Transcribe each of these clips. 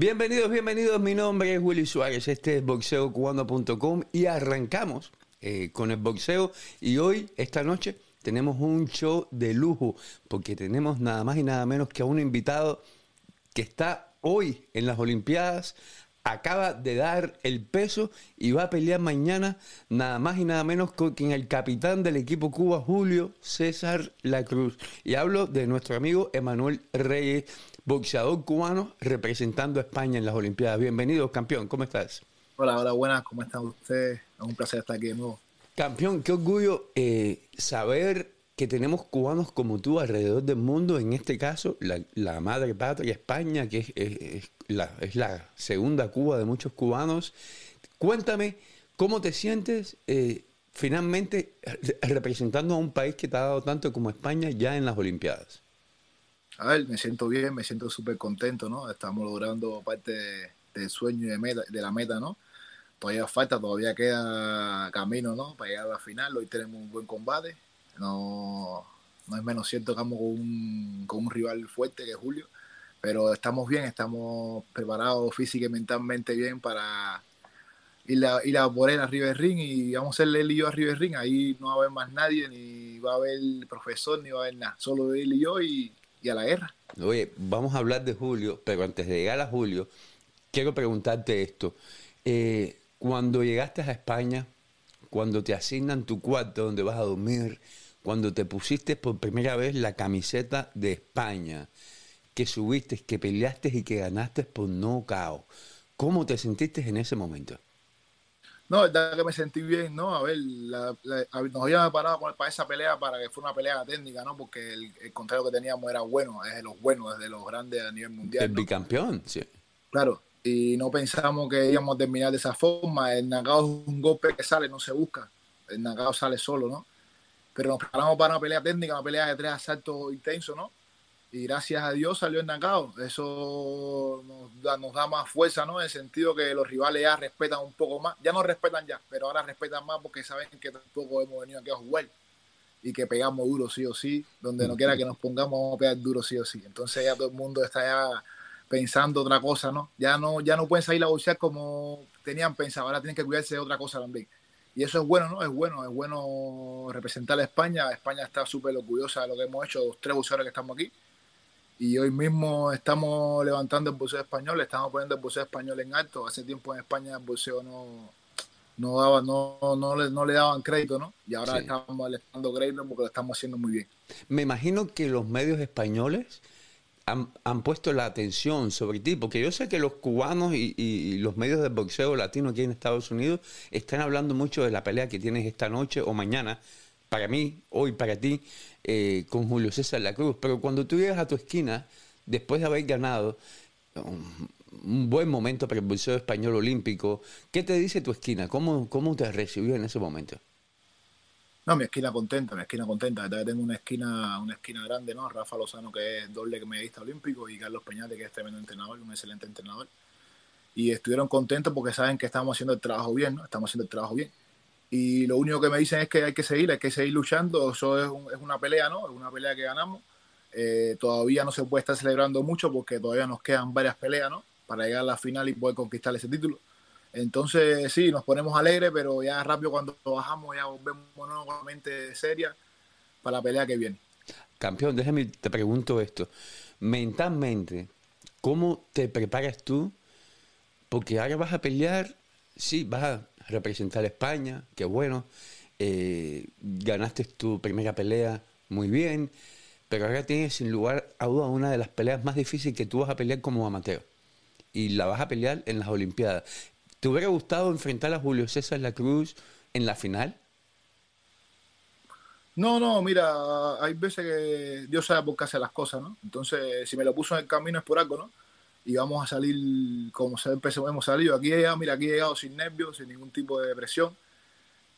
Bienvenidos, bienvenidos. Mi nombre es Willy Suárez. Este es boxeocubano.com y arrancamos eh, con el boxeo. Y hoy, esta noche, tenemos un show de lujo porque tenemos nada más y nada menos que a un invitado que está hoy en las Olimpiadas. Acaba de dar el peso y va a pelear mañana nada más y nada menos con el capitán del equipo Cuba, Julio César La Cruz. Y hablo de nuestro amigo Emanuel Reyes boxeador cubano representando a España en las Olimpiadas. Bienvenido, campeón, ¿cómo estás? Hola, hola, buenas, ¿cómo están ustedes? Es un placer estar aquí de nuevo. Campeón, qué orgullo eh, saber que tenemos cubanos como tú alrededor del mundo, en este caso la, madre patria España, que es, la, es, la, segunda Cuba de muchos cubanos. Cuéntame, ¿cómo te sientes eh, finalmente representando a un país que te ha dado tanto como España ya en las Olimpiadas? A ver, me siento bien, me siento súper contento, ¿no? Estamos logrando parte del sueño y de, meta, de la meta, ¿no? Todavía falta, todavía queda camino, ¿no? Para llegar a la final. Hoy tenemos un buen combate. No, no es menos cierto que vamos con un, con un rival fuerte que Julio. Pero estamos bien, estamos preparados física y mentalmente bien para ir a, ir a por él a River Ring y vamos a hacerle él y yo a River Ring. Ahí no va a haber más nadie, ni va a haber profesor, ni va a haber nada. Solo él y yo y y a la guerra. Oye, vamos a hablar de Julio, pero antes de llegar a Julio, quiero preguntarte esto. Eh, cuando llegaste a España, cuando te asignan tu cuarto donde vas a dormir, cuando te pusiste por primera vez la camiseta de España, que subiste, que peleaste y que ganaste por no cao, ¿cómo te sentiste en ese momento? No, verdad que me sentí bien, ¿no? A ver, nos habíamos parado para esa pelea para que fuera una pelea técnica, ¿no? Porque el, contrario que teníamos era bueno, es de los buenos, es de los grandes a nivel mundial. El bicampeón, sí. Claro, y no pensamos que íbamos a terminar de esa forma. El Nagao es un golpe que sale, no se busca. El Nagao sale solo, ¿no? Pero nos preparamos para una pelea técnica, una pelea de tres asaltos intensos, ¿no? Y gracias a Dios salió en Eso nos da, nos da más fuerza, ¿no? En el sentido que los rivales ya respetan un poco más. Ya no respetan ya, pero ahora respetan más porque saben que tampoco hemos venido aquí a jugar y que pegamos duro sí o sí. Donde no quiera que nos pongamos, vamos a pegar duro sí o sí. Entonces ya todo el mundo está ya pensando otra cosa, ¿no? Ya no, ya no pueden salir a bolsear como tenían pensado. Ahora tienen que cuidarse de otra cosa también. Y eso es bueno, ¿no? Es bueno, es bueno representar a España. España está súper orgullosa de lo que hemos hecho, los tres buceadores que estamos aquí y hoy mismo estamos levantando el buceo español, estamos poniendo el buceo español en alto. Hace tiempo en España el buceo no, no, daba, no, no, le, no le daban crédito, ¿no? Y ahora estamos dando crédito porque lo estamos haciendo muy bien. Me imagino que los medios españoles han, han, puesto la atención sobre ti, porque yo sé que los cubanos y, y, los medios de boxeo latino aquí en Estados Unidos están hablando mucho de la pelea que tienes esta noche o mañana para mí, hoy para ti, eh, con Julio César La Cruz. Pero cuando tú llegas a tu esquina, después de haber ganado un, buen momento para el Museo Español Olímpico, ¿qué te dice tu esquina? ¿Cómo, cómo te recibió en ese momento? No, mi esquina contenta, mi esquina contenta. Tengo una esquina, una esquina grande, ¿no? Rafa Lozano, que es doble medallista olímpico, y Carlos Peñate, que es tremendo entrenador, un excelente entrenador. Y estuvieron contentos porque saben que estamos haciendo el trabajo bien, ¿no? Estamos haciendo el trabajo bien y lo único que me dicen es que hay que seguir, hay que seguir luchando, eso es, es una pelea, ¿no? Es una pelea que ganamos. Eh, todavía no se puede estar celebrando mucho porque todavía nos quedan varias peleas, ¿no? Para llegar a la final y poder conquistar ese título. Entonces, sí, nos ponemos alegres, pero ya rápido cuando bajamos ya volvemos nuevamente seria para la pelea que viene. Campeón, déjame, te pregunto esto. Mentalmente, ¿cómo te preparas tú? Porque ahora vas a pelear, sí, vas a representar a España, qué bueno. Eh, ganaste tu primera pelea muy bien, pero ahora tienes sin lugar a duda una de las peleas más difíciles que tú vas a pelear como amateur. Y la vas a pelear en las Olimpiadas. ¿Te hubiera gustado enfrentar a Julio César La Cruz en la final? No, no, mira, hay veces que Dios sabe por qué hace las cosas, ¿no? Entonces, si me lo puso en el camino es por algo, ¿no? Y vamos a salir como se hemos salido. Aquí he llegado, mira, aquí he llegado sin nervios, sin ningún tipo de presión.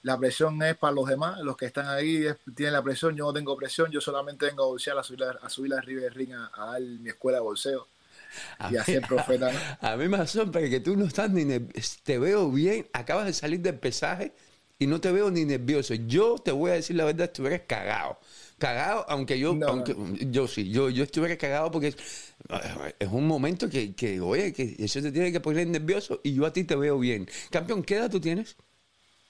La presión es para los demás, los que están ahí tienen la presión, yo no tengo presión, yo solamente vengo a bolsear, a subir, a subir la River Ring a, a, dar mi escuela de bolseo y a ser profeta. A mí me asombra que tú no estás ni te veo bien, acabas de salir del pesaje y no te veo ni nervioso. Yo te voy a decir la verdad, estuvieras cagado Cagado, aunque yo, aunque, yo sí, yo, yo estuviera cagado porque es, es un momento que, que, oye, que eso te tiene que poner nervioso y yo a ti te veo bien. Campeón, ¿qué edad tú tienes?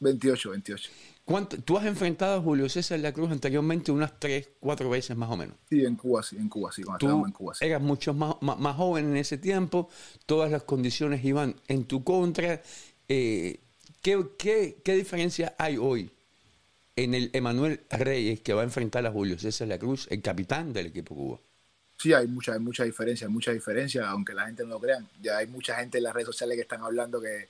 28, 28. ¿Cuánto, ¿Tú has enfrentado a Julio César La Cruz anteriormente unas tres, cuatro veces más o menos? Sí, en Cuba sí, en Cuba sí, cuando en Cuba sí. Eras mucho más, más, joven en ese tiempo, todas las condiciones iban en tu contra. Eh, ¿qué, qué, qué diferencia hay hoy en el Emanuel Reyes que va a enfrentar a Julio César La Cruz, el capitán del equipo Cuba? Sí, hay mucha, hay mucha diferencia, mucha diferencia, aunque la gente no lo crea. Ya hay mucha gente en las redes sociales que están hablando que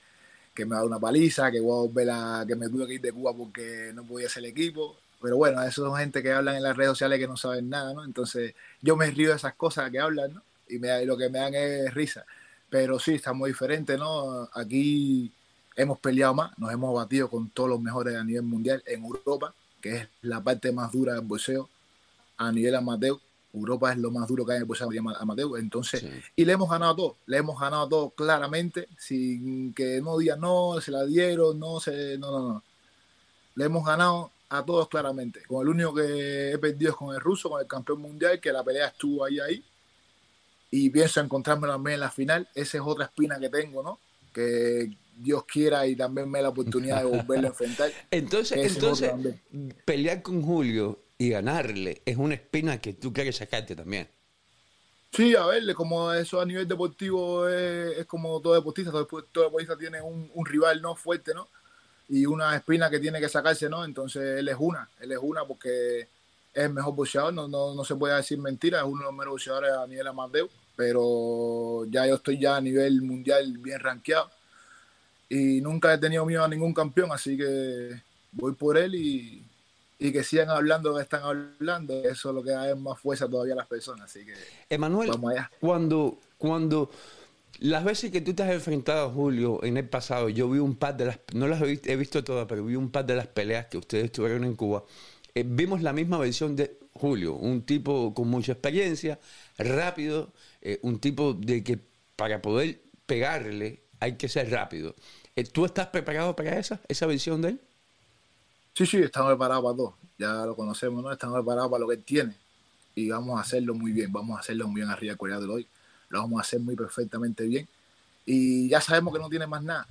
que me ha dado una paliza, que voy a volver a, que me tuve que ir de Cuba porque no podía ser el equipo. Pero bueno, eso son gente que hablan en las redes sociales que no saben nada, ¿no? Entonces yo me río de esas cosas que hablan, ¿no? Y, me, lo que me dan es risa. Pero sí, está muy diferente, ¿no? Aquí hemos peleado más, nos hemos batido con todos los mejores a nivel mundial en Europa, que es la parte más dura del boxeo a nivel amateur Europa es lo más duro que hay en el a amateur. Entonces, y le hemos ganado todo, le hemos ganado todo claramente, sin que no digan no, se la dieron, no se, no, no, no. Le hemos ganado a todos claramente. Con el único que he perdido es con el ruso, con el campeón mundial, que la pelea estuvo ahí ahí. Y pienso encontrarme también en la final. Esa es otra espina que tengo, ¿no? Que Dios quiera y también me dé la oportunidad de volverlo a enfrentar. entonces, entonces pelear con Julio y ganarle es una espina que tú quieres sacarte también. Sí, a verle, como eso a nivel deportivo es, como todo deportista, todo, deportista tiene un, rival no fuerte, ¿no? Y una espina que tiene que sacarse, ¿no? Entonces él es una, él es una porque es el mejor boxeador, no, no, se puede decir mentira, es uno de los mejores boxeadores a nivel amateur, pero ya yo estoy ya a nivel mundial bien rankeado y nunca he tenido miedo a ningún campeón, así que voy por él y, y que sigan hablando lo que están hablando, eso es lo que da más fuerza todavía a las personas. Así que, Emanuel, cuando, cuando las veces que tú te has enfrentado, Julio, en el pasado, yo vi un par de las, no las he visto todas, pero vi un par de las peleas que ustedes tuvieron en Cuba. Eh, vimos la misma versión de Julio, un tipo con mucha experiencia, rápido, eh, un tipo de que para poder pegarle hay que ser rápido. Eh, ¿Tú estás preparado para esa, esa versión de él? Sí, sí, estamos preparados para todo. Ya lo conocemos, ¿no? Estamos preparados para lo que él tiene. Y vamos a hacerlo muy bien. Vamos a hacerlo muy bien arriba de hoy. Lo vamos a hacer muy perfectamente bien. Y ya sabemos que no tiene más nada.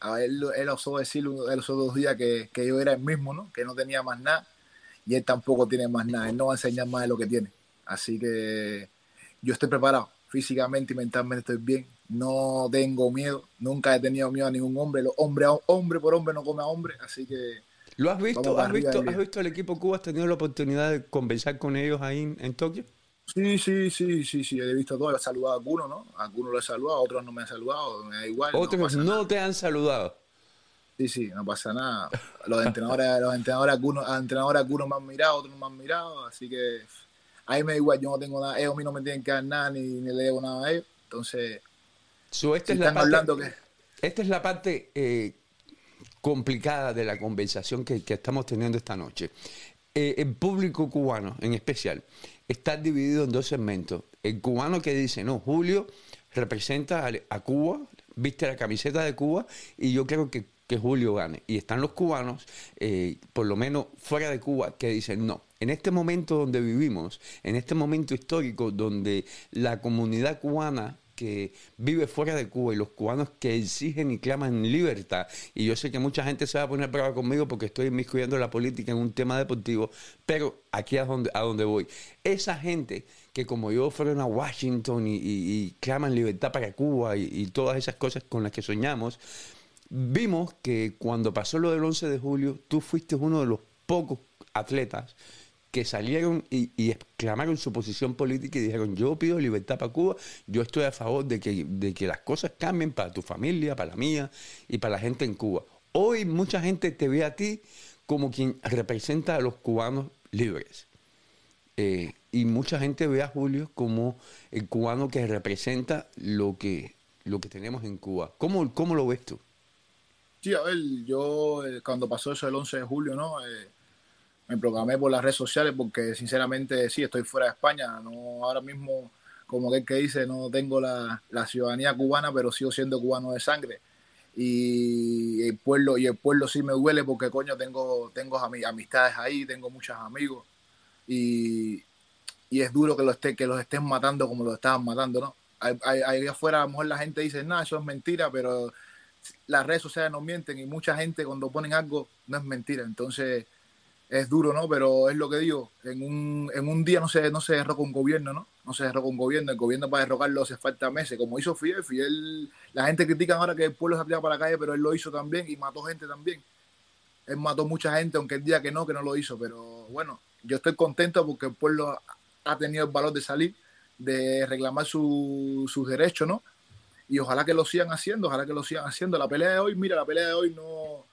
A él, él osó decir los dos días que, que, yo era el mismo, ¿no? Que no tenía más nada. Y él tampoco tiene más nada. Él no va a enseñar más de lo que tiene. Así que yo estoy preparado. Físicamente y mentalmente estoy bien. No tengo miedo. Nunca he tenido miedo a ningún hombre. Los hombre, hombre por hombre no come a hombre. Así que ¿Lo has visto? ¿Has visto, ¿Has visto el equipo Cuba? ¿Has tenido la oportunidad de conversar con ellos ahí en, Tokio? Sí, sí, sí, sí, sí, he visto todo. He saludado a algunos, ¿no? A algunos lo he saludado, a otros no me han saludado, me da igual. Otros no, te han saludado. Sí, sí, no pasa nada. Los entrenadores, los entrenadores, algunos, entrenadores algunos me han mirado, otros no me han mirado, así que ahí me da igual, yo no tengo nada, ellos a mí no me tienen que dar nada ni, ni le debo nada a ellos. Entonces, esta, es la parte, esta es la parte eh, complicada de la conversación que, estamos teniendo esta noche. Eh, el público cubano, en especial, está dividido en dos segmentos. El cubano que dice, no, Julio representa a, Cuba, viste la camiseta de Cuba y yo creo que, Julio gane. Y están los cubanos, eh, por lo menos fuera de Cuba, que dicen, no, en este momento donde vivimos, en este momento histórico donde la comunidad cubana que vive fuera de Cuba y los cubanos que exigen y claman libertad. Y yo sé que mucha gente se va a poner brava conmigo porque estoy inmiscuyendo la política en un tema deportivo, pero aquí es donde, a donde voy. Esa gente que como yo fueron a Washington y, claman libertad para Cuba y, y todas esas cosas con las que soñamos, vimos que cuando pasó lo del 11 de julio, tú fuiste uno de los pocos atletas que salieron y, exclamaron su posición política y dijeron, yo pido libertad para Cuba, yo estoy a favor de que, de que las cosas cambien para tu familia, para la mía y para la gente en Cuba. Hoy mucha gente te ve a ti como quien representa a los cubanos libres. Eh, y mucha gente ve a Julio como el cubano que representa lo que, lo que tenemos en Cuba. ¿Cómo, ¿Cómo lo ves tú? Sí, a ver, yo eh, cuando pasó eso el 11 de julio, ¿no? Eh, me programé por las redes sociales porque sinceramente sí, estoy fuera de España, no ahora mismo como que que dice, no tengo la, ciudadanía cubana, pero sigo siendo cubano de sangre. Y el pueblo, y el pueblo sí me duele porque coño tengo, tengo amistades ahí, tengo muchos amigos. y, y es duro que, lo esté, que los estén matando como los estaban matando, ¿no? Ahí afuera a lo mejor la gente dice, nada, eso es mentira, pero las redes sociales no mienten y mucha gente cuando ponen algo no es mentira. Entonces es duro, ¿no? Pero es lo que digo, en un, en un día no se, no se derroca un gobierno, ¿no? No se derroca un gobierno, el gobierno para derrocarlo hace falta meses, como hizo Fidel, Fidel, la gente critica ahora que el pueblo se ha tirado para la calle, pero él lo hizo también y mató gente también. Él mató mucha gente, aunque el día que no, que no lo hizo, pero bueno, yo estoy contento porque el pueblo ha tenido el valor de salir, de reclamar sus derechos, ¿no? Y ojalá que lo sigan haciendo, ojalá que lo sigan haciendo. La pelea de hoy, mira, la pelea de hoy no,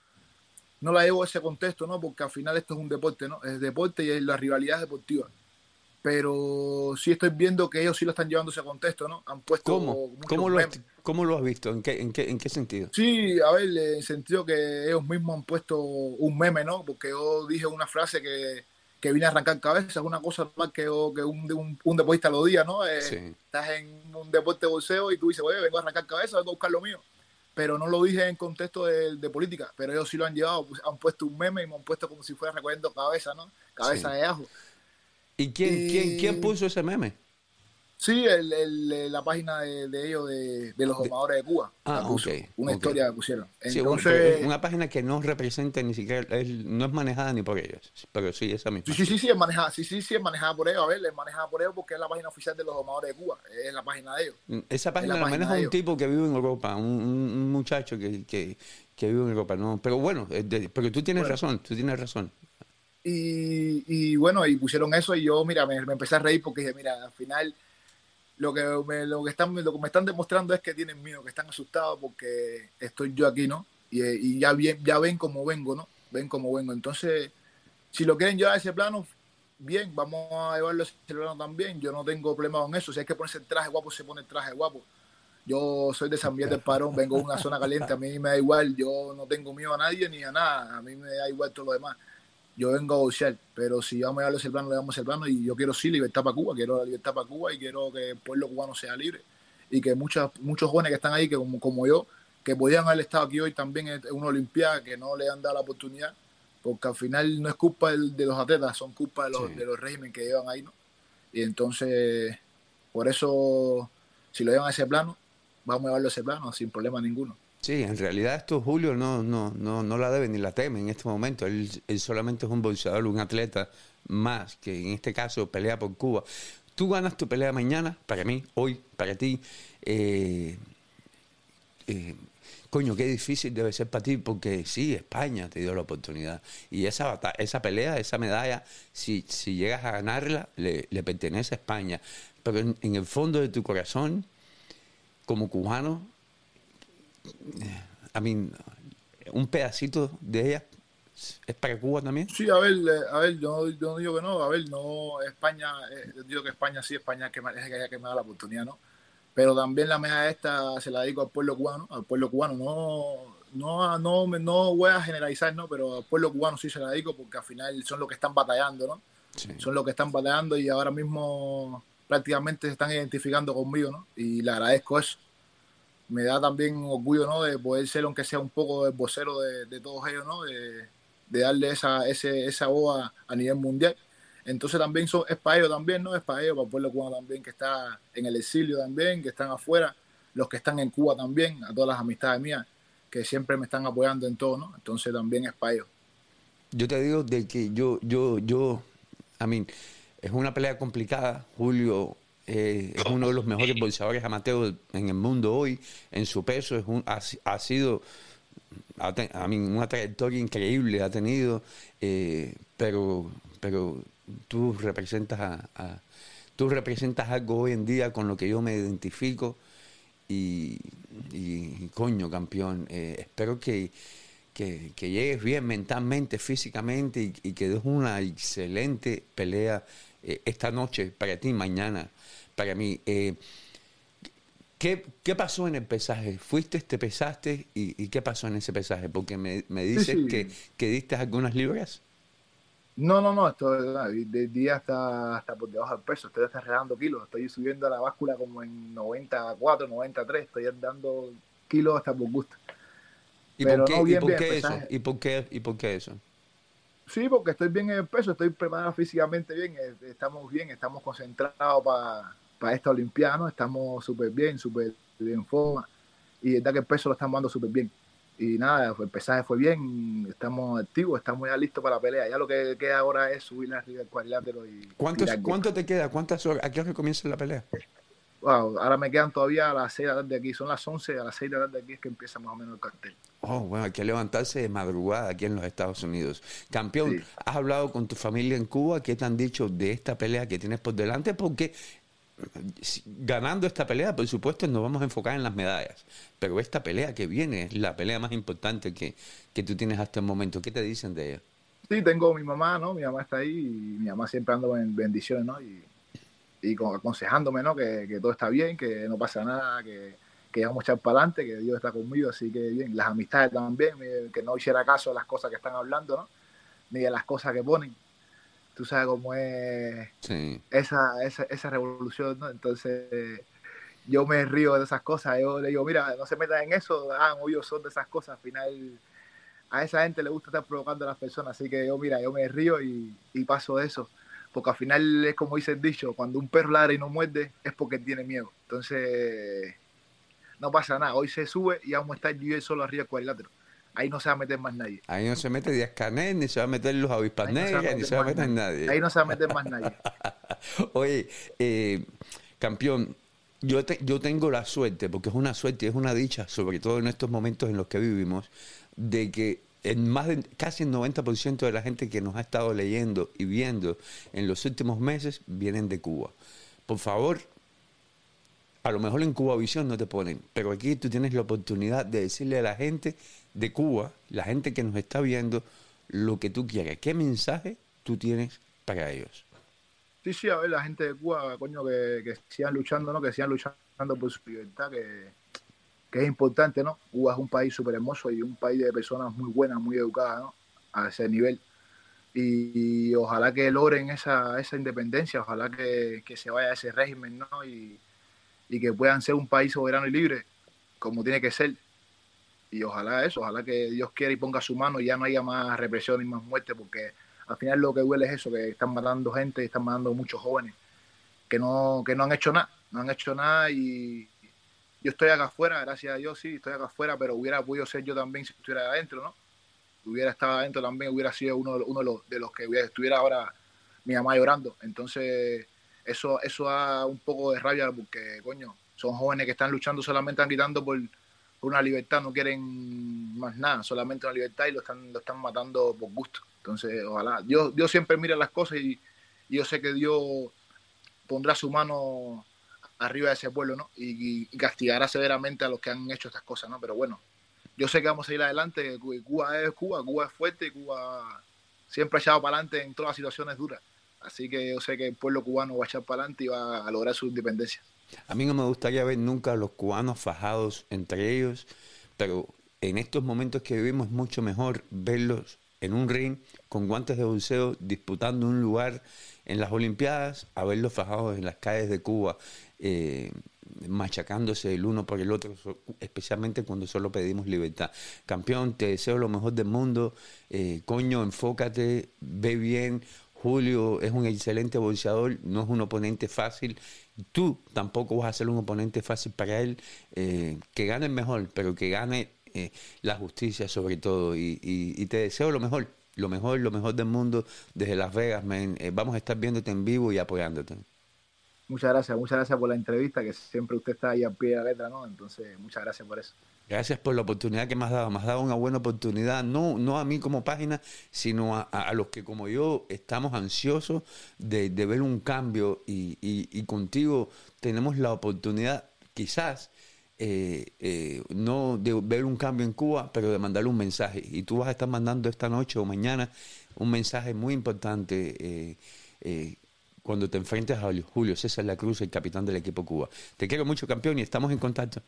no la llevo a ese contexto, ¿no? Porque al final esto es un deporte, ¿no? Es deporte y la rivalidad es deportiva. Pero sí estoy viendo que ellos sí lo están llevando a ese contexto, ¿no? Han puesto. ¿Cómo? ¿Cómo lo, ¿Cómo lo, has visto? ¿En qué, en, qué, ¿En qué sentido? Sí, a ver, en el sentido que ellos mismos han puesto un meme, ¿no? Porque yo dije una frase que que viene a arrancar cabeza, es una cosa más que, que un, un, deportista lo diga, ¿no? Eh, estás en un deporte de bolseo y tú dices, oye, vengo a arrancar cabeza, vengo a buscar lo mío. Pero no lo dije en contexto de, política, pero ellos sí lo han llevado, pues, han puesto un meme y me han puesto como si fuera recogiendo cabeza, ¿no? Cabeza de ajo. ¿Y quién, quién, quién puso ese meme? Sí, el, el, la página de, de ellos, de, de, los domadores de Cuba. Ah, Una historia que pusieron. Entonces, una, página que no representa ni siquiera, no es manejada ni por ellos, pero sí, esa misma. Sí, sí, sí, es manejada, sí, sí, sí, es manejada por ellos. A ver, es manejada por ellos porque es la página oficial de los domadores de Cuba, es la página de ellos. Mm, esa página la, maneja un tipo que vive en Europa, un, un muchacho que, que, que, vive en Europa, ¿no? Pero bueno, pero tú tienes razón, tú tienes razón. Y, y, bueno, y pusieron eso y yo, mira, me, me empecé a reír porque dije, mira, al final lo que me, lo que están lo que me están demostrando es que tienen miedo, que están asustados porque estoy yo aquí, ¿no? Y, y ya bien, ya ven cómo vengo, ¿no? Ven cómo vengo. Entonces, si lo quieren llevar a ese plano, bien, vamos a llevarlo a ese plano también. Yo no tengo problema con eso. Si hay que ponerse el traje guapo, se pone el traje guapo. Yo soy de San Miguel del Parón, vengo de una zona caliente, a mí me da igual, yo no tengo miedo a nadie ni a nada, a mí me da igual todo lo demás yo vengo a boxear, pero si vamos a darle el plano, le damos el plano y yo quiero sí libertad para Cuba, quiero la libertad para Cuba y quiero que el pueblo cubano sea libre y que muchos muchos jóvenes que están ahí, que como, como yo, que podían haber estado aquí hoy también en una Olimpiada, que no le han dado la oportunidad, porque al final no es culpa de, los atletas, son culpa de los, de los regímenes que llevan ahí, ¿no? Y entonces, por eso, si lo llevan a ese plano, vamos a llevarlo a ese plano sin problema ninguno. Sí, en realidad esto Julio no, no, no, no la debe ni la teme en este momento. Él, solamente es un boxeador, un atleta más, que en este caso pelea por Cuba. Tú ganas tu pelea mañana, para mí, hoy, para ti. Eh, eh, coño, qué difícil debe ser para ti, porque sí, España te dio la oportunidad. Y esa, esa pelea, esa medalla, si, si llegas a ganarla, le, pertenece a España. Pero en el fondo de tu corazón, como cubano, a mí, un pedacito de ella es para Cuba también. Sí, a ver, eh, a ver, yo, no digo que no, a ver, no, España, eh, digo que España sí, España que es que, que me da la oportunidad, ¿no? Pero también la media esta se la dedico al pueblo cubano, al pueblo cubano, no, no, no, no voy a generalizar, ¿no? Pero al pueblo cubano sí se la dedico porque al final son los que están batallando, ¿no? Son los que están batallando y ahora mismo prácticamente se están identificando conmigo, ¿no? Y le agradezco eso me da también orgullo ¿no? de poder ser, aunque sea un poco el vocero de, todos ellos, ¿no? de, darle esa, ese, esa voz a, nivel mundial. Entonces también son, es para ellos también, ¿no? Es para ellos, para el pueblo cubano también, que está en el exilio también, que están afuera, los que están en Cuba también, a todas las amistades mías, que siempre me están apoyando en todo, ¿no? Entonces también es para ellos. Yo te digo de que yo, yo, yo, a mí, es una pelea complicada, Julio eh, es uno de los mejores boxeadores amateurs en el mundo hoy, en su peso, es un, ha, sido a mí, una trayectoria increíble, ha tenido, eh, pero, pero tú representas a, tú representas algo hoy en día con lo que yo me identifico y, coño, campeón, eh, espero que, que, llegues bien mentalmente, físicamente y, y que des una excelente pelea esta noche para ti mañana para mí. Eh, ¿qué, ¿qué, pasó en el pesaje? ¿Fuiste, te pesaste y, qué pasó en ese pesaje? Porque me, me dices Que, que, diste algunas libras. No, no, no, esto de día hasta, hasta por debajo del peso, estoy regando kilos, estoy subiendo a la báscula como en 94, 93, estoy dando kilos hasta por gusto. ¿Y por qué, ¿y por qué eso? ¿Y por qué, ¿Y por qué eso? Sí, porque estoy bien en el peso, estoy preparado físicamente bien, eh, estamos bien, estamos concentrados para esta Olimpiada, estamos súper bien, súper en forma y es verdad que el peso lo estamos dando súper bien. Y nada, el pesaje fue bien, estamos activos, estamos ya listos para la pelea. Ya lo que queda ahora es subir arriba del cuadrilátero y... ¿Cuánto te queda? ¿Cuántas horas? ¿A qué hora comienza la pelea? Wow, ahora me quedan todavía a las 6 de la tarde aquí, son las 11, a las 6 de la tarde aquí es que empieza más o menos el cartel. Oh, bueno, hay que levantarse de madrugada aquí en los Estados Unidos. Campeón, ¿has hablado con tu familia en Cuba? ¿Qué te han dicho de esta pelea que tienes por delante? Porque ganando esta pelea, por supuesto, nos vamos a enfocar en las medallas. Pero esta pelea que viene es la pelea más importante que, que tú tienes hasta el momento. ¿Qué te dicen de ella? Sí, tengo mi mamá, ¿no? Mi mamá está ahí y mi mamá siempre ando en bendiciones, ¿no? Y, y aconsejándome, ¿no? Que, que, todo está bien, que no pasa nada, que, que vamos a echar para adelante, que Dios está conmigo, así que bien, las amistades también, que no hiciera caso a las cosas que están hablando, ¿no? Ni a las cosas que ponen. Tú sabes cómo es esa, esa, esa, revolución, ¿no? Entonces, yo me río de esas cosas, yo le digo, mira, no se metan en eso, ah, son de esas cosas, al final a esa gente le gusta estar provocando a las personas, así que yo, mira, yo me río y, y paso de eso porque al final es como dice el dicho, cuando un perro ladra y no muerde es porque tiene miedo. Entonces, no pasa nada. Hoy se sube y vamos a estar yo y solo arriba del cuadrilátero. Ahí no se va a meter más nadie. Ahí no se mete Díaz Canel, ni se va a meter los avispas negras, ni se va a meter nadie. Ahí no se va a meter más nadie. Oye, eh, campeón, yo, yo tengo la suerte, porque es una suerte y es una dicha, sobre todo en estos momentos en los que vivimos, de que en más de casi el 90% de la gente que nos ha estado leyendo y viendo en los últimos meses vienen de Cuba. Por favor, a lo mejor en Cuba Visión no te ponen, pero aquí tú tienes la oportunidad de decirle a la gente de Cuba, la gente que nos está viendo, lo que tú quieres. ¿Qué mensaje tú tienes para ellos? Sí, sí, a ver, la gente de Cuba, coño, que, que sigan luchando, ¿no? Que sigan luchando por su libertad, que, que es importante, ¿no? Cuba es un país súper hermoso y un país de personas muy buenas, muy educadas, ¿no? A ese nivel. Y, ojalá que logren esa, esa independencia, ojalá que, que se vaya ese régimen, ¿no? Y, y que puedan ser un país soberano y libre, como tiene que ser. Y ojalá eso, ojalá que Dios quiera y ponga su mano y ya no haya más represión ni más muerte, porque al final lo que duele es eso, que están matando gente, y están matando muchos jóvenes que no, que no han hecho nada, no han hecho nada y yo estoy acá afuera, gracias a Dios sí, estoy acá afuera, pero hubiera podido ser yo también si estuviera adentro, ¿no? Hubiera estado adentro también, hubiera sido uno, uno de, los, de los que estuviera ahora mi mamá llorando. Entonces, eso, eso da un poco de rabia porque, coño, son jóvenes que están luchando solamente, están gritando por, una libertad, no quieren más nada, solamente una libertad y lo están, lo están matando por gusto. Entonces, ojalá, Dios, Dios siempre mira las cosas y, yo sé que Dios pondrá su mano arriba de ese pueblo, ¿no? Y, castigará severamente a los que han hecho estas cosas, ¿no? Pero bueno, yo sé que vamos a ir adelante. Cuba es Cuba, Cuba es fuerte, Cuba siempre ha echado para adelante en todas las situaciones duras. Así que yo sé que el pueblo cubano va a echar para adelante y va a lograr su independencia. A mí no me gustaría ver nunca a los cubanos fajados entre ellos, pero en estos momentos que vivimos es mucho mejor verlos en un ring con guantes de boxeo disputando un lugar en las Olimpiadas a verlos fajados en las calles de Cuba. Eh, machacándose el uno por el otro, especialmente cuando solo pedimos libertad. Campeón, te deseo lo mejor del mundo. Eh, coño, enfócate, ve bien, Julio es un excelente boxeador, no es un oponente fácil. Tú tampoco vas a ser un oponente fácil para él. Eh, que gane el mejor, pero que gane eh, la justicia sobre todo. Y, te deseo lo mejor, lo mejor, lo mejor del mundo desde Las Vegas, eh, vamos a estar viéndote en vivo y apoyándote. Muchas gracias, muchas gracias por la entrevista, que siempre usted está ahí a pie de la letra, ¿no? Entonces, muchas gracias por eso. Gracias por la oportunidad que me has dado. Me has dado una buena oportunidad, no, no a mí como página, sino a, los que como yo estamos ansiosos de, ver un cambio y, contigo tenemos la oportunidad, quizás, eh, eh, no de ver un cambio en Cuba, pero de mandarle un mensaje. Y tú vas a estar mandando esta noche o mañana un mensaje muy importante. Eh, cuando te enfrentes a Julio César La Cruz, el capitán del equipo Cuba. Te quiero mucho, campeón, y estamos en contacto.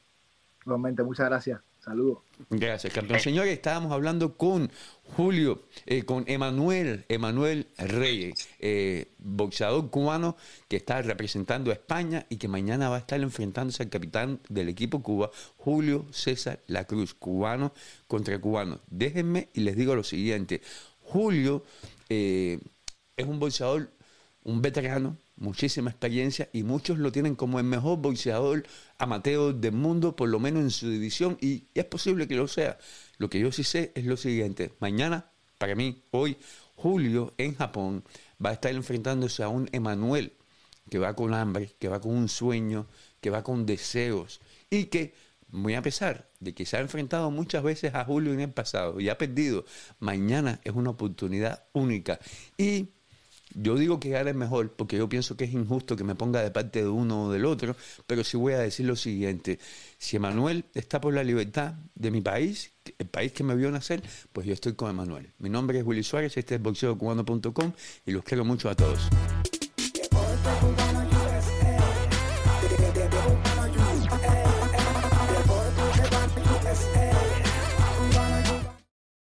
Igualmente, muchas gracias. Saludos. Gracias, campeón. Señores, estábamos hablando con Julio, eh, con Emanuel, Emanuel Reyes, eh, boxeador cubano que está representando a España y que mañana va a estar enfrentándose al capitán del equipo Cuba, Julio César La Cruz, cubano contra cubano. Déjenme y les digo lo siguiente. Julio eh, es un boxeador, un veterano, muchísima experiencia y muchos lo tienen como el mejor boxeador amateur del mundo, por lo menos en su división, y es posible que lo sea. Lo que yo sí sé es lo siguiente, mañana, para mí, hoy, Julio en Japón va a estar enfrentándose a un Emanuel que va con hambre, que va con un sueño, que va con deseos y que, muy a pesar de que se ha enfrentado muchas veces a Julio en el pasado y ha perdido, mañana es una oportunidad única. Y yo digo que gane mejor porque yo pienso que es injusto que me ponga de parte de uno o del otro, pero sí voy a decir lo siguiente, si Emanuel está por la libertad de mi país, el país que me vio nacer, pues yo estoy con Emanuel. Mi nombre es Willy Suárez, este es boxeocubano.com y los quiero mucho a todos.